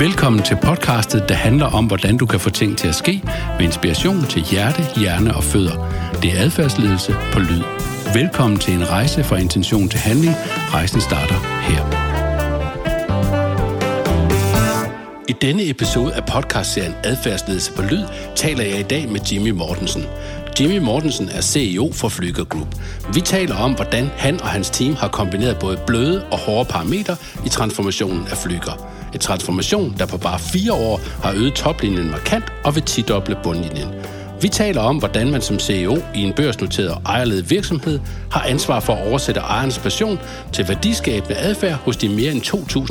Velkommen til podcastet, der handler om, hvordan du kan få ting til at ske med inspiration til hjerte, hjerne og fødder. Det er adfærdsledelse på lyd. Velkommen til en rejse fra intention til handling. Rejsen starter her. I denne episode af podcastserien Adfærdsledelse på Lyd taler jeg i dag med Jimmy Mortensen. Jimmy Mortensen er CEO for Flyger Group. Vi taler om, hvordan han og hans team har kombineret både bløde og hårde parametre i transformationen af Flyger. En transformation, der på bare fire år har øget toplinjen markant og vil tidoble bundlinjen. Vi taler om, hvordan man som CEO i en børsnoteret og ejerledet virksomhed har ansvar for at oversætte ejernes passion til værdiskabende adfærd hos de mere end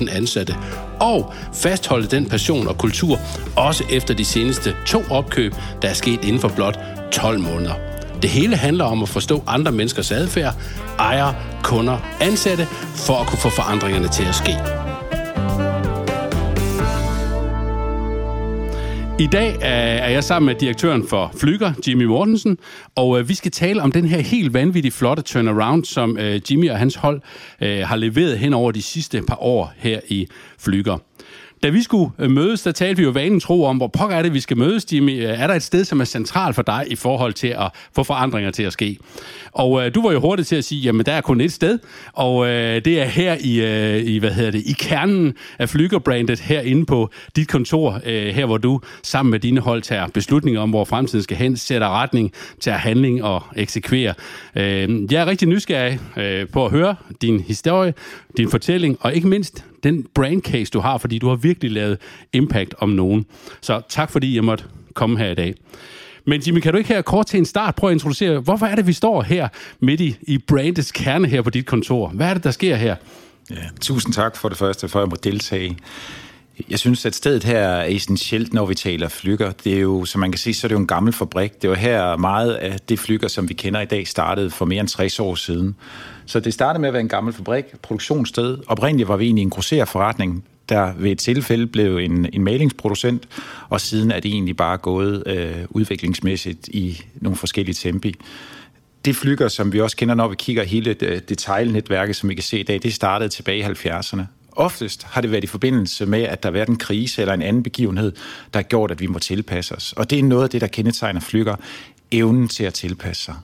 2.000 ansatte, og fastholde den passion og kultur også efter de seneste to opkøb, der er sket inden for blot 12 måneder. Det hele handler om at forstå andre menneskers adfærd, ejere, kunder, ansatte, for at kunne få forandringerne til at ske. I dag er jeg sammen med direktøren for Flyger, Jimmy Mortensen, og øh, vi skal tale om den her helt vanvittigt flotte turnaround, som øh, Jimmy og hans hold øh, har leveret hen over de sidste par år her i Flyger. Da vi skulle øh, mødes, der talte vi jo vanen tro om, hvor pokker er det, vi skal mødes, Jimmy. Øh, er der et sted, som er centralt for dig i forhold til at få forandringer til at ske? Og øh, du var jo hurtig til at sige, jamen der er kun et sted, og øh, det er her i, øh, i, hvad hedder det, i kernen af Flygerbrandet, herinde på dit kontor, øh, her hvor du sammen med dine hold tager beslutninger om, hvor fremtiden skal hen, sætter retning, tager handling og eksekverer. Øh, jeg er rigtig nysgerrig øh, på at høre din historie, din fortælling, og ikke mindst den brand case, du har, fordi du har virkelig lavet impact om nogen. Så tak fordi jeg måtte komme her i dag. Men Jimmy, kan du ikke her kort til en start prøve at introducere, hvorfor er det, vi står her midt i, i brandets kerne her på dit kontor? Hvad er det, der sker her? Ja, tusind tak for det første, for at jeg må deltage. Jeg synes, at stedet her er essentielt, når vi taler flyger. Det er jo, som man kan se, så er det jo en gammel fabrik. Det var her meget af det flyger, som vi kender i dag, startede for mere end 60 år siden. Så det startede med at være en gammel fabrik, produktionssted. Oprindeligt var vi egentlig en grosserforretning, der ved et tilfælde blev en, en malingsproducent, og siden er det egentlig bare gået øh, udviklingsmæssigt i nogle forskellige tempi. Det flyger, som vi også kender, når vi kigger hele øh, detailnetværket, som vi kan se i dag, det startede tilbage i 70'erne. Oftest har det været i forbindelse med, at der har været en krise eller en anden begivenhed, der har gjort, at vi må tilpasse os. Og det er noget af det, der kendetegner flyger, evnen til at tilpasse sig.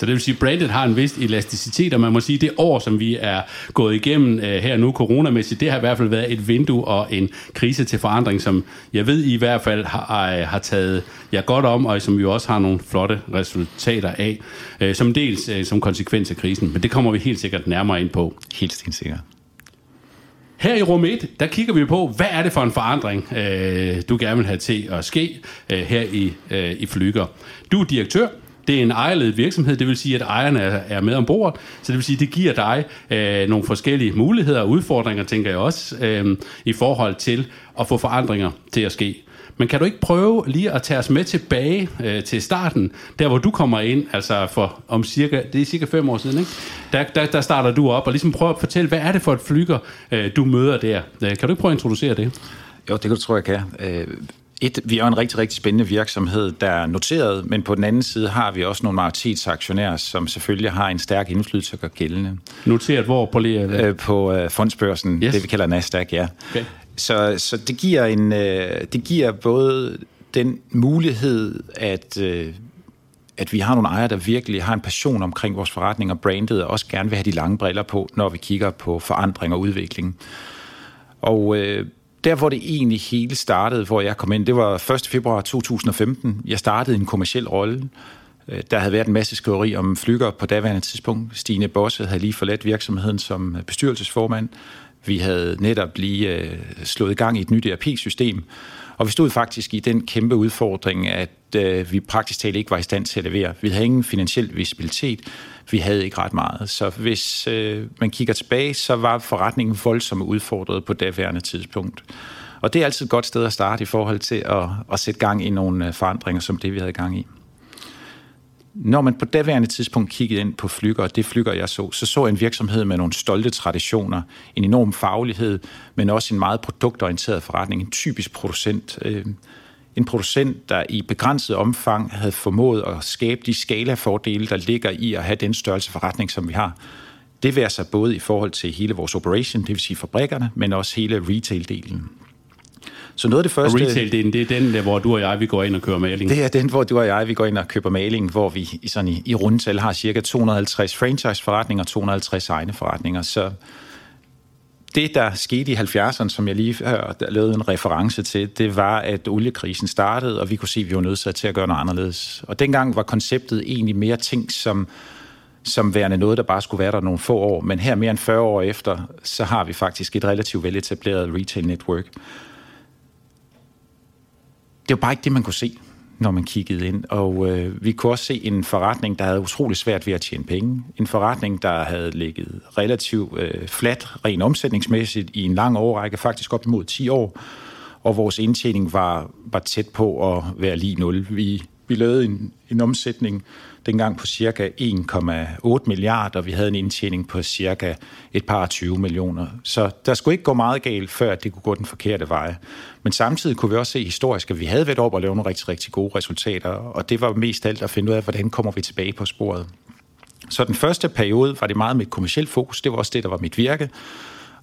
Så det vil sige, at brandet har en vis elasticitet, og man må sige, at det år, som vi er gået igennem uh, her nu coronamæssigt, det har i hvert fald været et vindue og en krise til forandring, som jeg ved I hvert fald har, har taget jer godt om, og som vi også har nogle flotte resultater af, uh, som dels uh, som konsekvens af krisen. Men det kommer vi helt sikkert nærmere ind på. Helt sikkert. Her i rum 1, der kigger vi på, hvad er det for en forandring, øh, du gerne vil have til at ske øh, her i, øh, i Flyger. Du er direktør, det er en ejerledet virksomhed, det vil sige, at ejerne er med ombord, så det vil sige, at det giver dig øh, nogle forskellige muligheder og udfordringer, tænker jeg også, øh, i forhold til at få forandringer til at ske. Men kan du ikke prøve lige at tage os med tilbage øh, til starten, der hvor du kommer ind, altså for om cirka, det er cirka fem år siden, ikke? Der, der, der starter du op og ligesom prøve at fortælle, hvad er det for et flyger, øh, du møder der? Øh, kan du ikke prøve at introducere det? Jo, det kan du tro, jeg kan. Øh, et, vi er en rigtig, rigtig spændende virksomhed, der er noteret, men på den anden side har vi også nogle majoritetsaktionærer, som selvfølgelig har en stærk indflydelse at gøre gældende. Noteret hvor på lige? Øh, på øh, fondsbørsen, yes. det vi kalder Nasdaq, ja. Okay. Så, så det, giver en, øh, det giver både den mulighed, at, øh, at vi har nogle ejere, der virkelig har en passion omkring vores forretning og brandet, og også gerne vil have de lange briller på, når vi kigger på forandring og udvikling. Og øh, der, hvor det egentlig hele startede, hvor jeg kom ind, det var 1. februar 2015. Jeg startede en kommersiel rolle. Øh, der havde været en masse skriveri om flyger på daværende tidspunkt. Stine Bosse havde lige forladt virksomheden som øh, bestyrelsesformand. Vi havde netop lige øh, slået i gang i et nyt ERP-system, og vi stod faktisk i den kæmpe udfordring, at øh, vi praktisk talt ikke var i stand til at levere. Vi havde ingen finansiel visibilitet, vi havde ikke ret meget. Så hvis øh, man kigger tilbage, så var forretningen voldsomt udfordret på daværende tidspunkt. Og det er altid et godt sted at starte i forhold til at, at sætte gang i nogle øh, forandringer, som det vi havde gang i. Når man på daværende tidspunkt kiggede ind på Flyger, og det Flyger jeg så, så så en virksomhed med nogle stolte traditioner, en enorm faglighed, men også en meget produktorienteret forretning, en typisk producent. Øh, en producent, der i begrænset omfang havde formået at skabe de skalafordele, der ligger i at have den størrelse forretning, som vi har. Det værer sig både i forhold til hele vores operation, det vil sige fabrikkerne, men også hele retail-delen. Så noget af det første... Og retail-delen, det er den, der, hvor du og jeg, vi går ind og køber maling? Det er den, hvor du og jeg, vi går ind og køber maling, hvor vi i, sådan i, i rundtal har cirka 250 franchise-forretninger og 250 egne forretninger. Så det, der skete i 70'erne, som jeg lige har lavet en reference til, det var, at oliekrisen startede, og vi kunne se, at vi var nødt til at gøre noget anderledes. Og dengang var konceptet egentlig mere ting som, som værende noget, der bare skulle være der nogle få år. Men her mere end 40 år efter, så har vi faktisk et relativt veletableret retail network. Det var bare ikke det, man kunne se når man kiggede ind. Og øh, vi kunne også se en forretning, der havde utrolig svært ved at tjene penge. En forretning, der havde ligget relativt øh, flat, rent omsætningsmæssigt, i en lang årrække, faktisk op imod 10 år. Og vores indtjening var, var tæt på at være lige nul. Vi, vi lavede en, en omsætning dengang på cirka 1,8 milliarder, og vi havde en indtjening på cirka et par 20 millioner. Så der skulle ikke gå meget galt, før det kunne gå den forkerte vej. Men samtidig kunne vi også se historisk, at vi havde været op og lavet nogle rigtig, rigtig gode resultater, og det var mest alt at finde ud af, hvordan kommer vi tilbage på sporet. Så den første periode var det meget med et kommersielt fokus, det var også det, der var mit virke,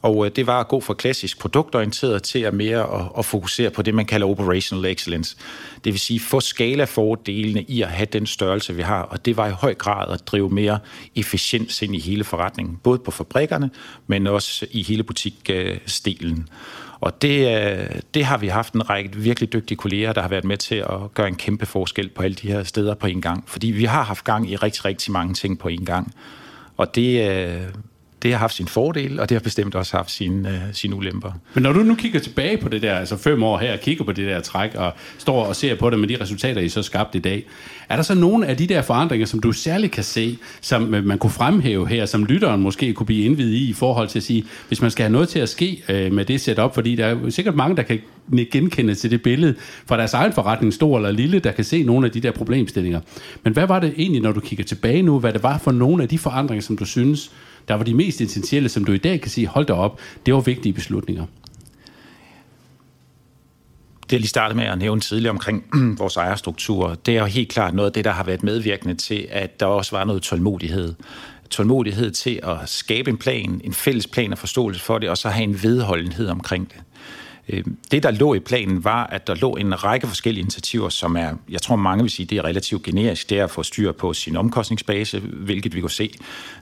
og øh, det var at gå fra klassisk produktorienteret til at mere at, at fokusere på det, man kalder operational excellence. Det vil sige, få skalafordelene i at have den størrelse, vi har. Og det var i høj grad at drive mere efficiens ind i hele forretningen. Både på fabrikkerne, men også i hele butikstilen. Og det, øh, det har vi haft en række virkelig dygtige kolleger, der har været med til at gøre en kæmpe forskel på alle de her steder på en gang. Fordi vi har haft gang i rigtig, rigtig mange ting på en gang. Og det, øh, det har haft sin fordel, og det har bestemt også haft sine, øh, sine ulemper. Men når du nu kigger tilbage på det der, altså fem år her, og kigger på det der træk, og står og ser på det med de resultater, I så skabt i dag, er der så nogle af de der forandringer, som du særligt kan se, som øh, man kunne fremhæve her, som lytteren måske kunne blive indvidet i, i forhold til at sige, hvis man skal have noget til at ske øh, med det setup, fordi der er sikkert mange, der kan genkende til det billede fra deres egen forretning, stor eller lille, der kan se nogle af de der problemstillinger. Men hvad var det egentlig, når du kigger tilbage nu, hvad det var for nogle af de forandringer, som du synes, der var de mest essentielle, som du i dag kan sige, hold da op, det var vigtige beslutninger? det jeg lige startede med at nævne tidligere omkring vores ejerstruktur, det er jo helt klart noget af det, der har været medvirkende til, at der også var noget tålmodighed. Tålmodighed til at skabe en plan, en fælles plan og forståelse for det, og så have en vedholdenhed omkring det. Øh, det, der lå i planen, var, at der lå en række forskellige initiativer, som er, jeg tror mange vil sige, det er relativt generisk. Det er at få styr på sin omkostningsbase, hvilket vi kunne se.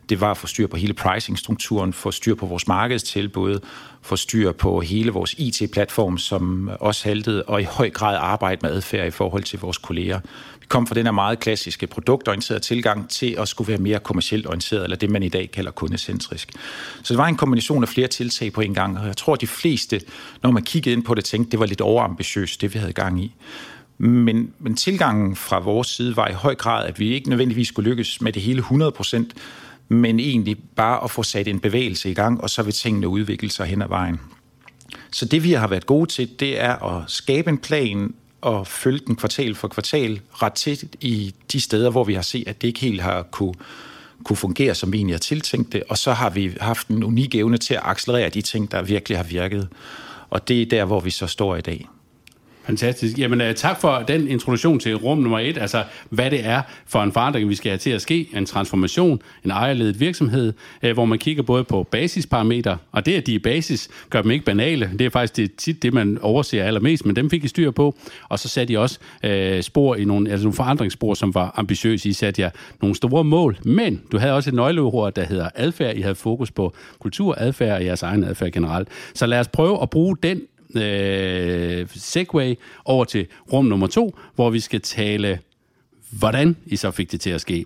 Det var at få styr på hele pricing-strukturen, få styr på vores markedstilbud, få styr på hele vores IT-platform, som også haltede, og i høj grad arbejde med adfærd i forhold til vores kolleger. Vi kom fra den her meget klassiske produktorienterede tilgang til at skulle være mere kommercielt orienteret, eller det man i dag kalder kundecentrisk. Så det var en kombination af flere tiltag på en gang, og jeg tror, at de fleste, når man kiggede ind på det, tænkte, det var lidt overambitiøst, det vi havde gang i. Men, men tilgangen fra vores side var i høj grad, at vi ikke nødvendigvis skulle lykkes med det hele 100 procent, men egentlig bare at få sat en bevægelse i gang, og så vil tingene udvikle sig hen ad vejen. Så det vi har været gode til, det er at skabe en plan og følge den kvartal for kvartal ret tæt i de steder, hvor vi har set, at det ikke helt har kunne, kunne fungere, som vi egentlig har tiltænkt det, og så har vi haft en unik evne til at accelerere de ting, der virkelig har virket. Og det er der, hvor vi så står i dag. Fantastisk. Jamen, øh, tak for den introduktion til rum nummer et, altså hvad det er for en forandring, vi skal have til at ske, en transformation, en ejerledet virksomhed, øh, hvor man kigger både på basisparametre, og det, at de er basis, gør dem ikke banale. Det er faktisk det, tit det, man overser allermest, men dem fik I styr på, og så satte I også øh, spor i nogle, altså nogle forandringsspor, som var ambitiøse. I satte jer nogle store mål, men du havde også et nøgleord, der hedder adfærd. I havde fokus på kultur, adfærd og jeres egen adfærd generelt. Så lad os prøve at bruge den øh, segway over til rum nummer to, hvor vi skal tale, hvordan I så fik det til at ske.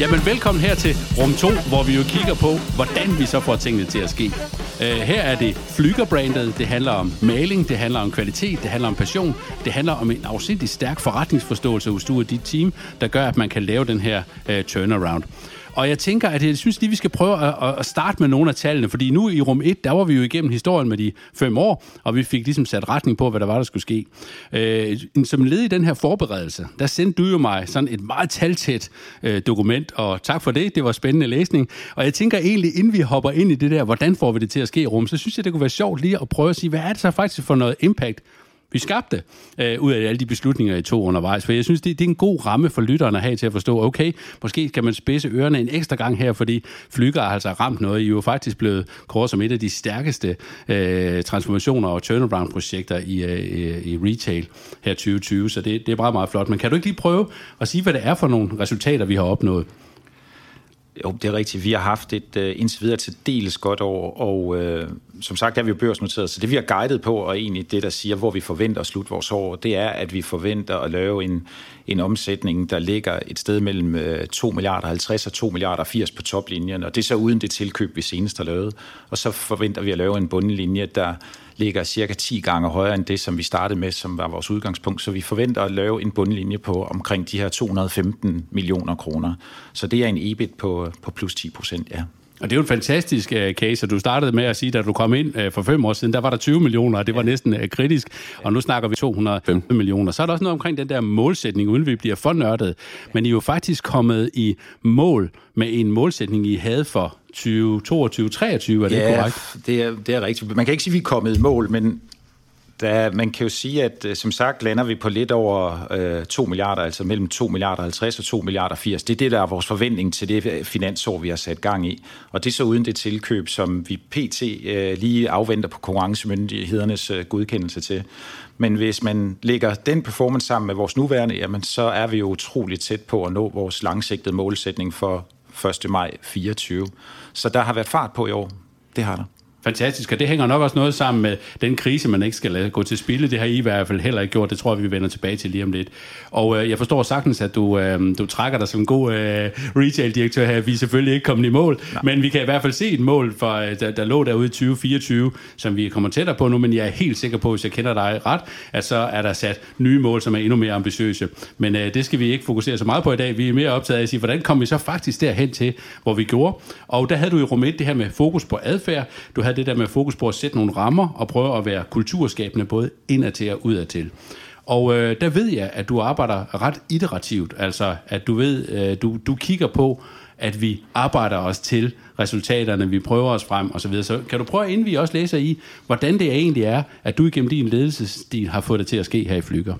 Jamen velkommen her til rum 2, hvor vi jo kigger på, hvordan vi så får tingene til at ske. Uh, her er det Flyger-brandet, det handler om maling, det handler om kvalitet, det handler om passion, det handler om en afsindig stærk forretningsforståelse hos du og dit team, der gør, at man kan lave den her øh, turnaround. Og jeg tænker, at jeg synes lige, vi skal prøve at, at starte med nogle af tallene, fordi nu i rum 1, der var vi jo igennem historien med de fem år, og vi fik ligesom sat retning på, hvad der var, der skulle ske. Øh, som led i den her forberedelse, der sendte du jo mig sådan et meget taltæt øh, dokument, og tak for det, det var spændende læsning. Og jeg tænker egentlig, inden vi hopper ind i det der, hvordan får vi det til at ske i rum, så synes jeg, det kunne være sjovt lige at prøve at sige, hvad er det så faktisk for noget impact, vi skabte øh, ud af alle de beslutninger, I tog undervejs. For jeg synes, det, det er en god ramme for lytterne at have til at forstå, okay, måske kan man spidse ørerne en ekstra gang her, fordi Flyger har altså ramt noget. I er jo faktisk blevet kåret som et af de stærkeste øh, transformationer og turnaround-projekter i, øh, i retail her 2020, så det, det er bare meget flot. Men kan du ikke lige prøve at sige, hvad det er for nogle resultater, vi har opnået? Jo, det er rigtigt. Vi har haft et uh, indtil videre til dels godt år, og øh, som sagt er vi jo børsnoteret, så det vi har guidet på, og egentlig det, der siger, hvor vi forventer at slutte vores år, det er, at vi forventer at lave en, en omsætning, der ligger et sted mellem øh, 2 milliarder 50 og 2 milliarder 80 på toplinjen, og det er så uden det tilkøb, vi senest har lavet. Og så forventer vi at lave en bundlinje, der ligger cirka 10 gange højere end det, som vi startede med, som var vores udgangspunkt. Så vi forventer at lave en bundlinje på omkring de her 215 millioner kroner. Så det er en EBIT på, på plus 10 procent, ja. Og det er jo en fantastisk uh, case, og du startede med at sige, da du kom ind uh, for fem år siden, der var der 20 millioner, og det var næsten uh, kritisk, og nu snakker vi 215 millioner. Så er der også noget omkring den der målsætning, uden vi bliver for nørdet. Men I er jo faktisk kommet i mål med en målsætning, I havde for 2022 23 er det ja, korrekt? det er, det er rigtigt. Man kan ikke sige, at vi er kommet i mål, men da, man kan jo sige, at øh, som sagt lander vi på lidt over øh, 2 milliarder, altså mellem 2 milliarder 50 og 2 milliarder 80. Det er det, der er vores forventning til det øh, finansår, vi har sat gang i. Og det er så uden det tilkøb, som vi pt. Øh, lige afventer på konkurrencemyndighedernes øh, godkendelse til. Men hvis man lægger den performance sammen med vores nuværende, jamen, så er vi jo utroligt tæt på at nå vores langsigtede målsætning for 1. maj 24. Så der har været fart på i år. Det har der. Fantastisk, og det hænger nok også noget sammen med den krise, man ikke skal lade gå til spilde. Det har I i hvert fald heller ikke gjort. Det tror jeg, vi vender tilbage til lige om lidt. Og øh, jeg forstår sagtens, at du, øh, du trækker dig som en god øh, retail-direktør her. Vi er selvfølgelig ikke kommet i mål, Nej. men vi kan i hvert fald se et mål, for, øh, der, der lå derude i 2024, som vi kommer tættere på nu, men jeg er helt sikker på, hvis jeg kender dig ret, at så er der sat nye mål, som er endnu mere ambitiøse. Men øh, det skal vi ikke fokusere så meget på i dag. Vi er mere optaget af at sige, hvordan kom vi så faktisk derhen til, hvor vi gjorde. Og der havde du i Romet det her med fokus på adfærd. Du havde det der med fokus på at sætte nogle rammer og prøve at være kulturskabende både indadtil og udadtil. Og øh, der ved jeg, at du arbejder ret iterativt, altså at du ved, øh, du, du kigger på, at vi arbejder os til resultaterne, vi prøver os frem osv. Så, videre. så kan du prøve, at indvige også læser i, hvordan det egentlig er, at du igennem din ledelsesstil har fået det til at ske her i Flykker?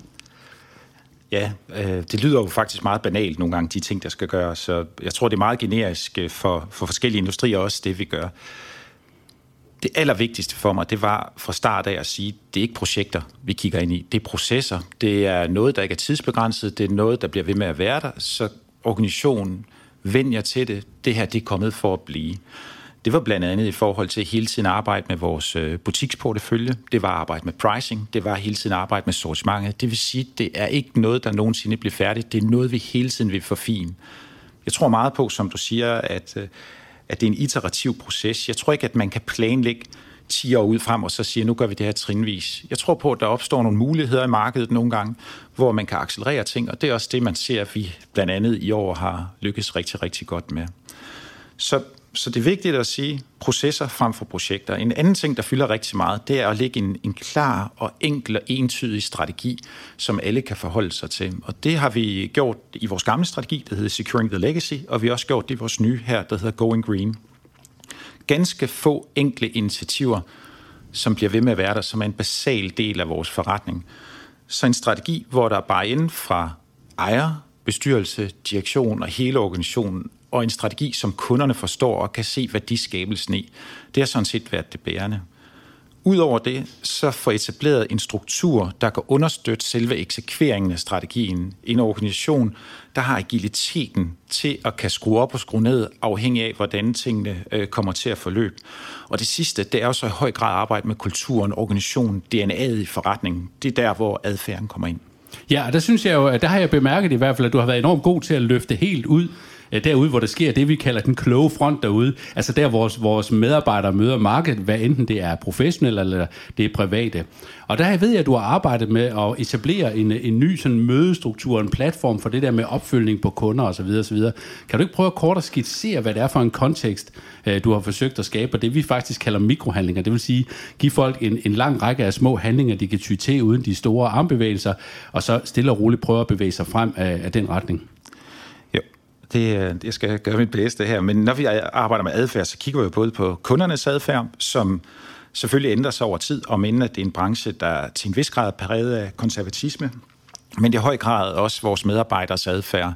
Ja, øh, det lyder jo faktisk meget banalt nogle gange, de ting, der skal gøres. Så jeg tror, det er meget generisk øh, for, for forskellige industrier også, det vi gør det allervigtigste for mig, det var fra start af at sige, det er ikke projekter, vi kigger ind i. Det er processer. Det er noget, der ikke er tidsbegrænset. Det er noget, der bliver ved med at være der. Så organisationen vender til det. Det her, det er kommet for at blive. Det var blandt andet i forhold til hele tiden arbejde med vores øh, butiksportefølje. Det var arbejde med pricing. Det var hele tiden arbejde med sortimentet. Det vil sige, det er ikke noget, der nogensinde bliver færdigt. Det er noget, vi hele tiden vil forfine. Jeg tror meget på, som du siger, at øh, at det er en iterativ proces. Jeg tror ikke, at man kan planlægge 10 år ud frem og så sige, nu gør vi det her trinvis. Jeg tror på, at der opstår nogle muligheder i markedet nogle gange, hvor man kan accelerere ting, og det er også det, man ser, at vi blandt andet i år har lykkes rigtig, rigtig godt med. Så så det er vigtigt at sige processer frem for projekter. En anden ting, der fylder rigtig meget, det er at lægge en, en klar og enkel og entydig strategi, som alle kan forholde sig til. Og det har vi gjort i vores gamle strategi, der hedder Securing the Legacy, og vi har også gjort det i vores nye her, der hedder Going Green. Ganske få enkle initiativer, som bliver ved med at være der, som er en basal del af vores forretning. Så en strategi, hvor der bare inden fra ejer, bestyrelse, direktion og hele organisationen og en strategi, som kunderne forstår og kan se værdiskabelsen i. Det har sådan set været det bærende. Udover det, så får etableret en struktur, der kan understøtte selve eksekveringen af strategien. En organisation, der har agiliteten til at kan skrue op og skrue ned, afhængig af, hvordan tingene øh, kommer til at forløbe. Og det sidste, det er også i høj grad arbejde med kulturen, organisationen, DNA'et i forretningen. Det er der, hvor adfærden kommer ind. Ja, og der synes jeg jo, at der har jeg bemærket i hvert fald, at du har været enormt god til at løfte helt ud Øh, derude, hvor der sker det, vi kalder den kloge front derude. Altså der, vores, vores medarbejdere møder markedet, hvad enten det er professionelt eller det er private. Og der ved jeg, at du har arbejdet med at etablere en, en ny sådan mødestruktur, en platform for det der med opfølgning på kunder osv. osv. Kan du ikke prøve at kort at skitsere, hvad det er for en kontekst, øh, du har forsøgt at skabe, og det vi faktisk kalder mikrohandlinger. Det vil sige, give folk en, en lang række af små handlinger, de kan ty til uden de store armbevægelser, og så stille og roligt prøve at bevæge sig frem af, af den retning. Det, øh, jeg skal gøre mit bedste her, men når vi arbejder med adfærd, så kigger vi jo både på kundernes adfærd, som, selvfølgelig ændrer sig over tid, om inden at det er en branche, der til en vis grad er præget af konservatisme, men i høj grad også vores medarbejderes adfærd.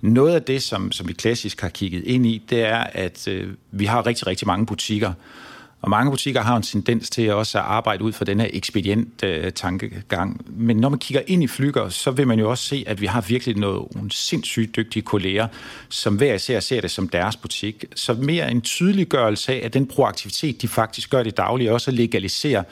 Noget af det, som, som vi klassisk har kigget ind i, det er, at øh, vi har rigtig, rigtig mange butikker, og mange butikker har en tendens til også at arbejde ud fra den her ekspedient øh, tankegang. Men når man kigger ind i flyger, så vil man jo også se, at vi har virkelig nogle sindssygt dygtige kolleger, som hver især ser det som deres butik. Så mere en tydeliggørelse af, at den proaktivitet, de faktisk gør det daglige, også at legalisere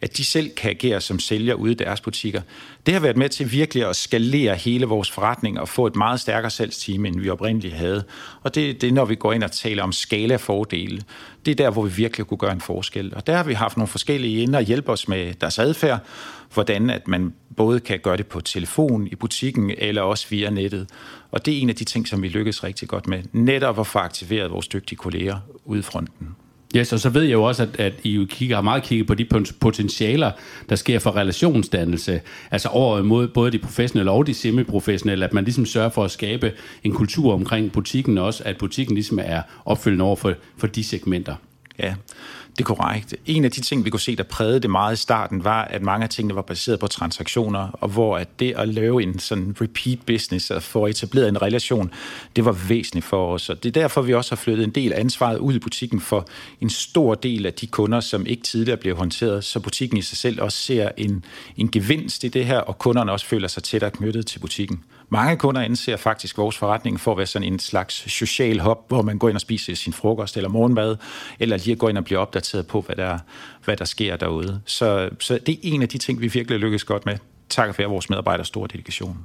at de selv kan agere som sælger ude i deres butikker. Det har været med til virkelig at skalere hele vores forretning og få et meget stærkere salgsteam, end vi oprindeligt havde. Og det, det er, når vi går ind og taler om skalafordele. Det er der, hvor vi virkelig kunne gøre en forskel. Og der har vi haft nogle forskellige ind og hjælpe os med deres adfærd, hvordan at man både kan gøre det på telefon, i butikken, eller også via nettet. Og det er en af de ting, som vi lykkedes rigtig godt med. Netop at få aktiveret vores dygtige kolleger ude i fronten. Yes, og så ved jeg jo også, at, at I jo kigger, har meget kigget på de potentialer, der sker for relationsdannelse, altså over mod både de professionelle og de semi-professionelle, at man ligesom sørger for at skabe en kultur omkring butikken også, at butikken ligesom er opfølgende over for, for de segmenter. Ja, det er korrekt. En af de ting, vi kunne se, der prægede det meget i starten, var, at mange af tingene var baseret på transaktioner, og hvor at det at lave en sådan repeat business og få etableret en relation, det var væsentligt for os. Og det er derfor, vi også har flyttet en del af ansvaret ud i butikken for en stor del af de kunder, som ikke tidligere blev håndteret, så butikken i sig selv også ser en, en gevinst i det her, og kunderne også føler sig tættere knyttet til butikken. Mange kunder anser faktisk vores forretning for at være sådan en slags social hop, hvor man går ind og spiser sin frokost eller morgenmad, eller lige går ind og bliver opdateret på, hvad der, hvad der sker derude. Så, så det er en af de ting, vi virkelig lykkes godt med. Tak for vores medarbejders store dedikation.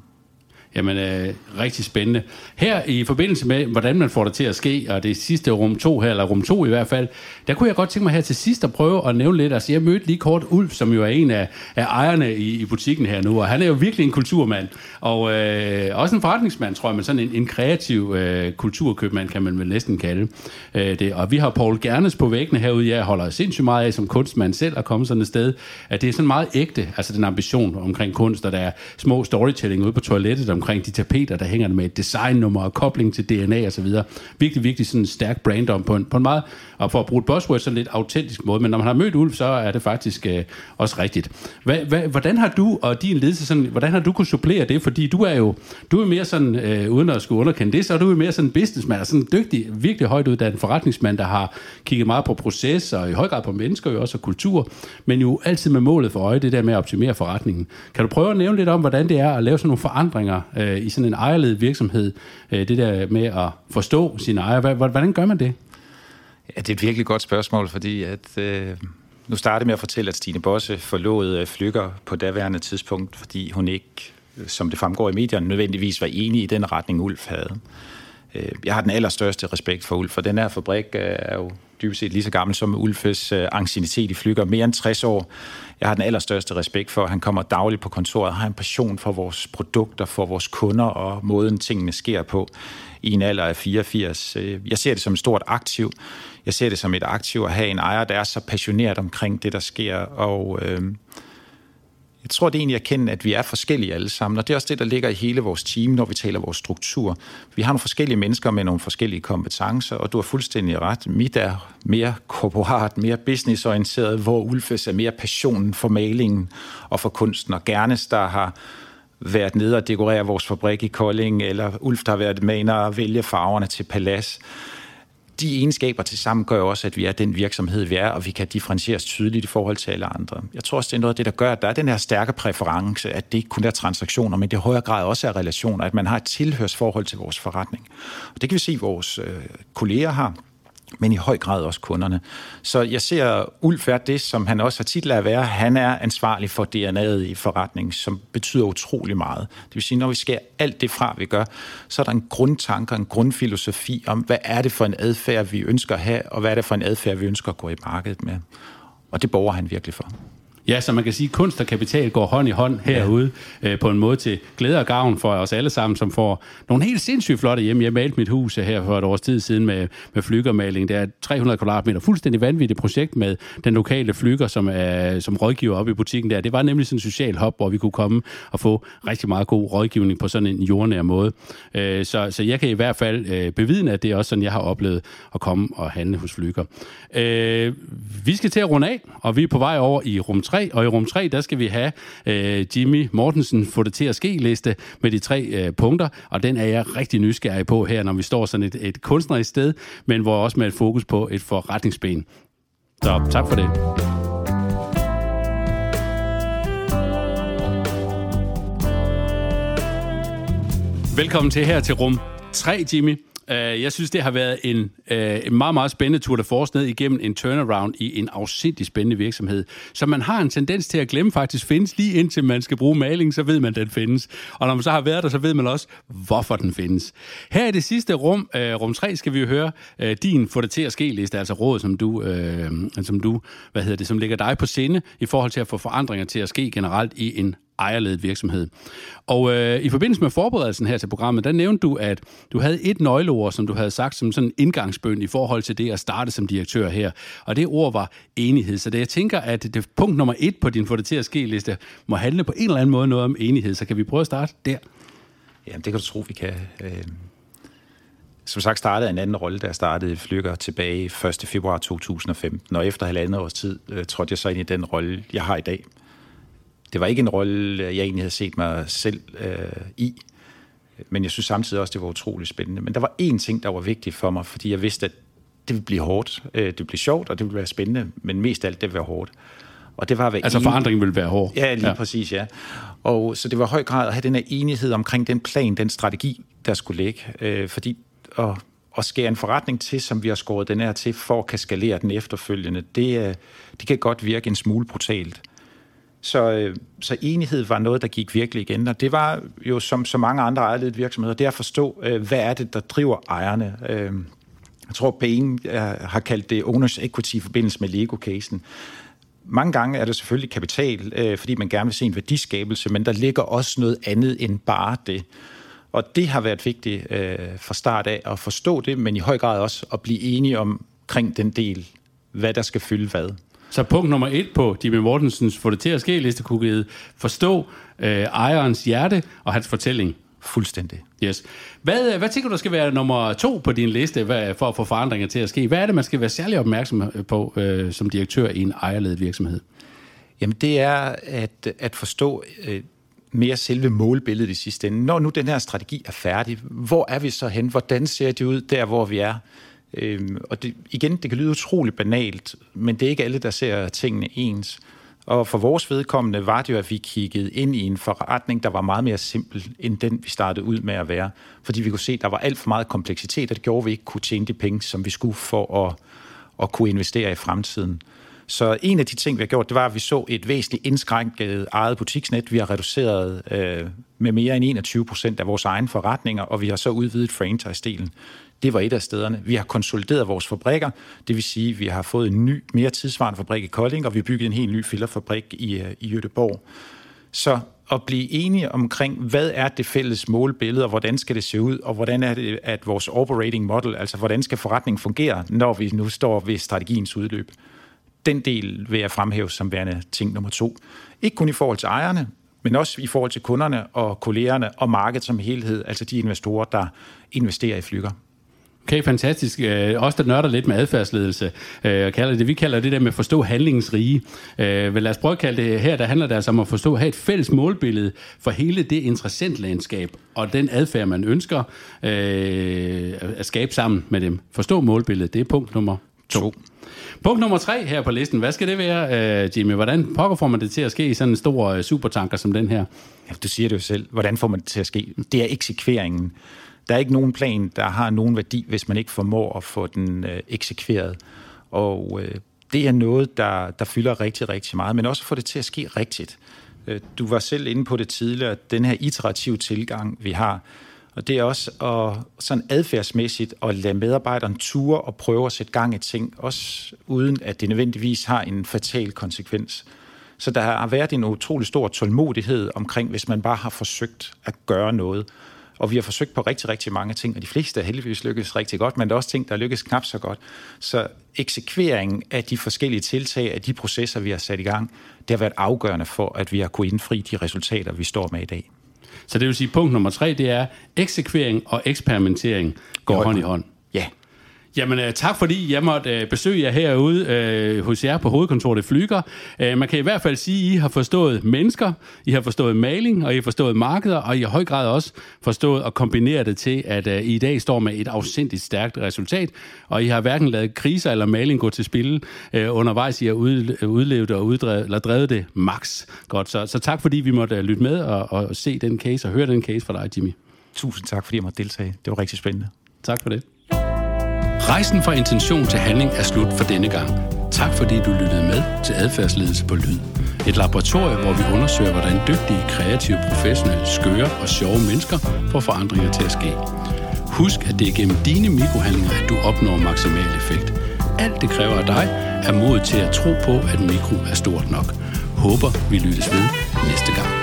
Jamen, øh, rigtig spændende. Her i forbindelse med, hvordan man får det til at ske, og det sidste rum 2 her, eller rum 2 i hvert fald, der kunne jeg godt tænke mig her til sidst at prøve at nævne lidt. Altså, jeg mødte lige kort Ulf, som jo er en af, af ejerne i, i butikken her nu, og han er jo virkelig en kulturmand, og øh, også en forretningsmand, tror jeg, men sådan en, en kreativ øh, kulturkøbmand, kan man vel næsten kalde øh, det. Og vi har Paul Gernes på væggene herude, jeg holder sindssygt meget af som kunstmand selv at komme sådan et sted, at det er sådan meget ægte, altså den ambition omkring kunst, og der er små storytelling ude på toilettet omkring de tapeter, der hænger med et designnummer og kobling til DNA og så videre. Virkelig, virkelig sådan en stærk brand om på en, på en meget, og for at bruge et buzzword, sådan lidt autentisk måde. Men når man har mødt Ulf, så er det faktisk øh, også rigtigt. Hva, hva, hvordan har du og din ledelse, sådan, hvordan har du kunne supplere det? Fordi du er jo du er mere sådan, øh, uden at skulle underkende det, så er du mere sådan en businessman, og sådan en dygtig, virkelig højt uddannet forretningsmand, der har kigget meget på proces, og i høj grad på mennesker, jo også og kultur, men jo altid med målet for øje, det der med at optimere forretningen. Kan du prøve at nævne lidt om, hvordan det er at lave sådan nogle forandringer øh, i sådan en ejerledet virksomhed, øh, det der med at forstå sin ejer. Hvordan gør man det? Ja, det er et virkelig godt spørgsmål, fordi at, øh, nu startede med at fortælle, at Stine Bosse forlod øh, Flykker på daværende tidspunkt, fordi hun ikke, øh, som det fremgår i medierne, nødvendigvis var enig i den retning, Ulf havde. Øh, jeg har den allerstørste respekt for Ulf, for den her fabrik er jo dybest set lige så gammel som Ulfes øh, ancienitet i Flykker, mere end 60 år. Jeg har den allerstørste respekt for, at han kommer dagligt på kontoret, har en passion for vores produkter, for vores kunder og måden tingene sker på i en alder af 84. Øh, jeg ser det som et stort aktiv. Jeg ser det som et aktiv at have en ejer, der er så passioneret omkring det, der sker, og øh, jeg tror, det er egentlig at kende, at vi er forskellige alle sammen, og det er også det, der ligger i hele vores team, når vi taler vores struktur. Vi har nogle forskellige mennesker med nogle forskellige kompetencer, og du har fuldstændig ret. Mit er mere korporat, mere businessorienteret, hvor Ulfes er mere passionen for malingen og for kunsten, og Gernes, der har været nede og dekorere vores fabrik i Kolding, eller Ulf, der har været med og vælge farverne til Palas de egenskaber til sammen gør jo også, at vi er den virksomhed, vi er, og vi kan differentieres tydeligt i forhold til alle andre. Jeg tror også, det er noget af det, der gør, at der er den her stærke præference, at det ikke kun er transaktioner, men det i højere grad også er relationer, at man har et tilhørsforhold til vores forretning. Og det kan vi se, at vores øh, kolleger har men i høj grad også kunderne. Så jeg ser Ulf er det, som han også har titler at være. Han er ansvarlig for DNA'et i forretningen, som betyder utrolig meget. Det vil sige, når vi skærer alt det fra, vi gør, så er der en grundtanke, en grundfilosofi om, hvad er det for en adfærd, vi ønsker at have, og hvad er det for en adfærd, vi ønsker at gå i markedet med. Og det borger han virkelig for. Ja, så man kan sige, at kunst og kapital går hånd i hånd herude ja. øh, på en måde til glæde og gavn for os alle sammen, som får nogle helt sindssygt flotte hjem. Jeg malte mit hus her for et års tid siden med, med flygermaling. Det er 300 kvadratmeter. Fuldstændig vanvittigt projekt med den lokale flyger, som, er, som rådgiver op i butikken der. Det var nemlig sådan en social hop, hvor vi kunne komme og få rigtig meget god rådgivning på sådan en jordnær måde. Øh, så, så jeg kan i hvert fald øh, bevidne, at det er også sådan, jeg har oplevet at komme og handle hos flyger. Øh, vi skal til at runde af, og vi er på vej over i rum 3, og i rum 3, der skal vi have øh, Jimmy Mortensen få det til at ske liste med de tre øh, punkter, og den er jeg rigtig nysgerrig på her, når vi står sådan et, et kunstnerisk sted, men hvor også med et fokus på et forretningsben. Så tak for det. Velkommen til her til rum 3, Jimmy. Øh, jeg synes, det har været en, øh, en meget, meget spændende tur der force ned igennem en turnaround i en afsindig spændende virksomhed, som man har en tendens til at glemme faktisk findes lige indtil man skal bruge maling, så ved man, den findes. Og når man så har været der, så ved man også, hvorfor den findes. Her i det sidste rum, øh, rum 3, skal vi jo høre øh, din få det til at ske liste, altså råd, som du, øh, som du, hvad hedder det, som ligger dig på sinde i forhold til at få forandringer til at ske generelt i en ejerledet virksomhed. Og øh, i forbindelse med forberedelsen her til programmet, der nævnte du, at du havde et nøgleord, som du havde sagt som sådan en indgangsbøn i forhold til det at starte som direktør her. Og det ord var enighed. Så det, jeg tænker, at det punkt nummer et på din få det til at ske liste må handle på en eller anden måde noget om enighed. Så kan vi prøve at starte der? Jamen, det kan du tro, vi kan. Øh, som sagt startede en anden rolle, der startede Flykker tilbage 1. februar 2015, og efter halvandet års tid øh, trådte jeg så ind i den rolle, jeg har i dag det var ikke en rolle, jeg egentlig havde set mig selv øh, i. Men jeg synes samtidig også, det var utrolig spændende. Men der var én ting, der var vigtig for mig, fordi jeg vidste, at det ville blive hårdt. Øh, det ville blive sjovt, og det ville være spændende, men mest af alt, det ville være hårdt. Og det var at altså forandringen ville være hård? Ja, lige ja. præcis, ja. Og så det var i høj grad at have den her enighed omkring den plan, den strategi, der skulle ligge. Øh, fordi at, at skære en forretning til, som vi har skåret den her til, for at kan skalere den efterfølgende, det, det kan godt virke en smule brutalt. Så, øh, så enighed var noget, der gik virkelig igen, og det var jo som så mange andre ejerledede virksomheder, det at forstå, øh, hvad er det, der driver ejerne. Øh, jeg tror, Bain øh, har kaldt det owners equity i forbindelse med Lego-casen. Mange gange er det selvfølgelig kapital, øh, fordi man gerne vil se en værdiskabelse, men der ligger også noget andet end bare det. Og det har været vigtigt øh, fra start af at forstå det, men i høj grad også at blive enige omkring den del, hvad der skal fylde hvad. Så punkt nummer et på Jimmy Mortensens få det til at ske liste kunne forstå øh, ejerens hjerte og hans fortælling. Fuldstændig. Yes. Hvad, hvad tænker du, der skal være nummer to på din liste hvad, for at få forandringer til at ske? Hvad er det, man skal være særlig opmærksom på øh, som direktør i en ejerledet virksomhed? Jamen, det er at, at forstå øh, mere selve målbilledet i sidste ende. Når nu den her strategi er færdig, hvor er vi så hen? Hvordan ser det ud der, hvor vi er? Øhm, og det, igen, det kan lyde utroligt banalt, men det er ikke alle, der ser tingene ens. Og for vores vedkommende var det jo, at vi kiggede ind i en forretning, der var meget mere simpel, end den vi startede ud med at være. Fordi vi kunne se, at der var alt for meget kompleksitet, og det gjorde, at vi ikke kunne tjene de penge, som vi skulle for at, at kunne investere i fremtiden. Så en af de ting, vi har gjort, det var, at vi så et væsentligt indskrænket eget butiksnet. Vi har reduceret øh, med mere end 21 procent af vores egne forretninger, og vi har så udvidet franchise-delen. Det var et af stederne. Vi har konsolideret vores fabrikker, det vil sige, at vi har fået en ny, mere tidsvarende fabrik i Kolding, og vi har bygget en helt ny fillerfabrik i, øh, i Jødeborg. Så at blive enige omkring, hvad er det fælles målbillede, og hvordan skal det se ud, og hvordan er det, at vores operating model, altså hvordan skal forretningen fungere, når vi nu står ved strategiens udløb. Den del vil jeg fremhæve som værende ting nummer to. Ikke kun i forhold til ejerne, men også i forhold til kunderne og kollegerne og markedet som helhed, altså de investorer, der investerer i flyger. Okay, fantastisk. Øh, også der nørder lidt med adfærdsledelse, øh, og kalder det, vi kalder det der med at forstå handlingens rige. Øh, lad os prøve at kalde det her, der handler det altså om at forstå, have et fælles målbillede for hele det interessentlandskab og den adfærd, man ønsker øh, at skabe sammen med dem. Forstå målbilledet, det er punkt nummer to. to. Punkt nummer tre her på listen, hvad skal det være, uh, Jimmy? Hvordan pokker får man det til at ske i sådan en stor uh, supertanker som den her? Ja, du siger det jo selv. Hvordan får man det til at ske? Det er eksekveringen. Der er ikke nogen plan, der har nogen værdi, hvis man ikke formår at få den øh, eksekveret. Og øh, det er noget, der, der fylder rigtig, rigtig meget, men også få det til at ske rigtigt. Øh, du var selv inde på det tidligere, den her iterative tilgang, vi har. Og det er også at, sådan adfærdsmæssigt at lade medarbejderen ture og prøve at sætte gang i ting, også uden at det nødvendigvis har en fatal konsekvens. Så der har været en utrolig stor tålmodighed omkring, hvis man bare har forsøgt at gøre noget. Og vi har forsøgt på rigtig, rigtig mange ting, og de fleste er heldigvis lykkes rigtig godt, men der er også ting, der lykkes knap så godt. Så eksekveringen af de forskellige tiltag, af de processer, vi har sat i gang, det har været afgørende for, at vi har kunnet indfri de resultater, vi står med i dag. Så det vil sige, punkt nummer tre, det er eksekvering og eksperimentering går hånd i hånd. Ja. Jamen, øh, tak fordi jeg måtte øh, besøge jer herude øh, hos jer på hovedkontoret i Flyger. Øh, man kan i hvert fald sige, at I har forstået mennesker, I har forstået maling, og I har forstået markeder, og I har i høj grad også forstået at kombinere det til, at øh, I i dag står med et afsindigt stærkt resultat, og I har hverken lavet kriser eller maling gå til spil øh, undervejs. I har ud, udlevet og uddrevet, eller drevet det max. Godt, så, så tak fordi vi måtte lytte med og, og se den case og høre den case fra dig, Jimmy. Tusind tak, fordi jeg måtte deltage. Det var rigtig spændende. Tak for det. Rejsen fra intention til handling er slut for denne gang. Tak fordi du lyttede med til Adfærdsledelse på Lyd. Et laboratorium, hvor vi undersøger, hvordan dygtige, kreative, professionelle, skøre og sjove mennesker får forandringer til at ske. Husk, at det er gennem dine mikrohandlinger, at du opnår maksimal effekt. Alt det kræver af dig er mod til at tro på, at mikro er stort nok. Håber, vi lyttes ved næste gang.